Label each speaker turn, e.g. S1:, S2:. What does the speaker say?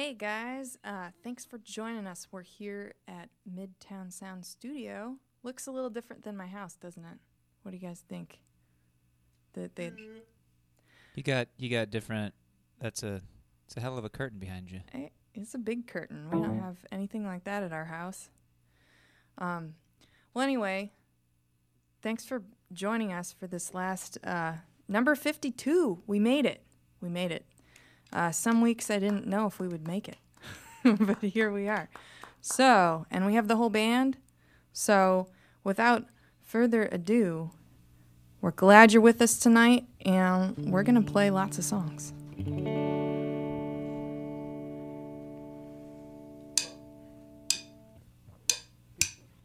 S1: Hey guys, uh, thanks for joining us. We're here at Midtown Sound Studio. Looks a little different than my house, doesn't it? What do you guys think? That they
S2: You got you got different. That's a it's a hell of a curtain behind you.
S1: eh, it's a big curtain. We don't have anything like that at our house. Um, well, anyway, thanks for joining us for this last uh, number fifty-two. We made it. We made it. Uh, some weeks I didn't know if we would make it, but here we are. So, and we have the whole band. So, without further ado, we're glad you're with us tonight, and we're gonna play lots of songs.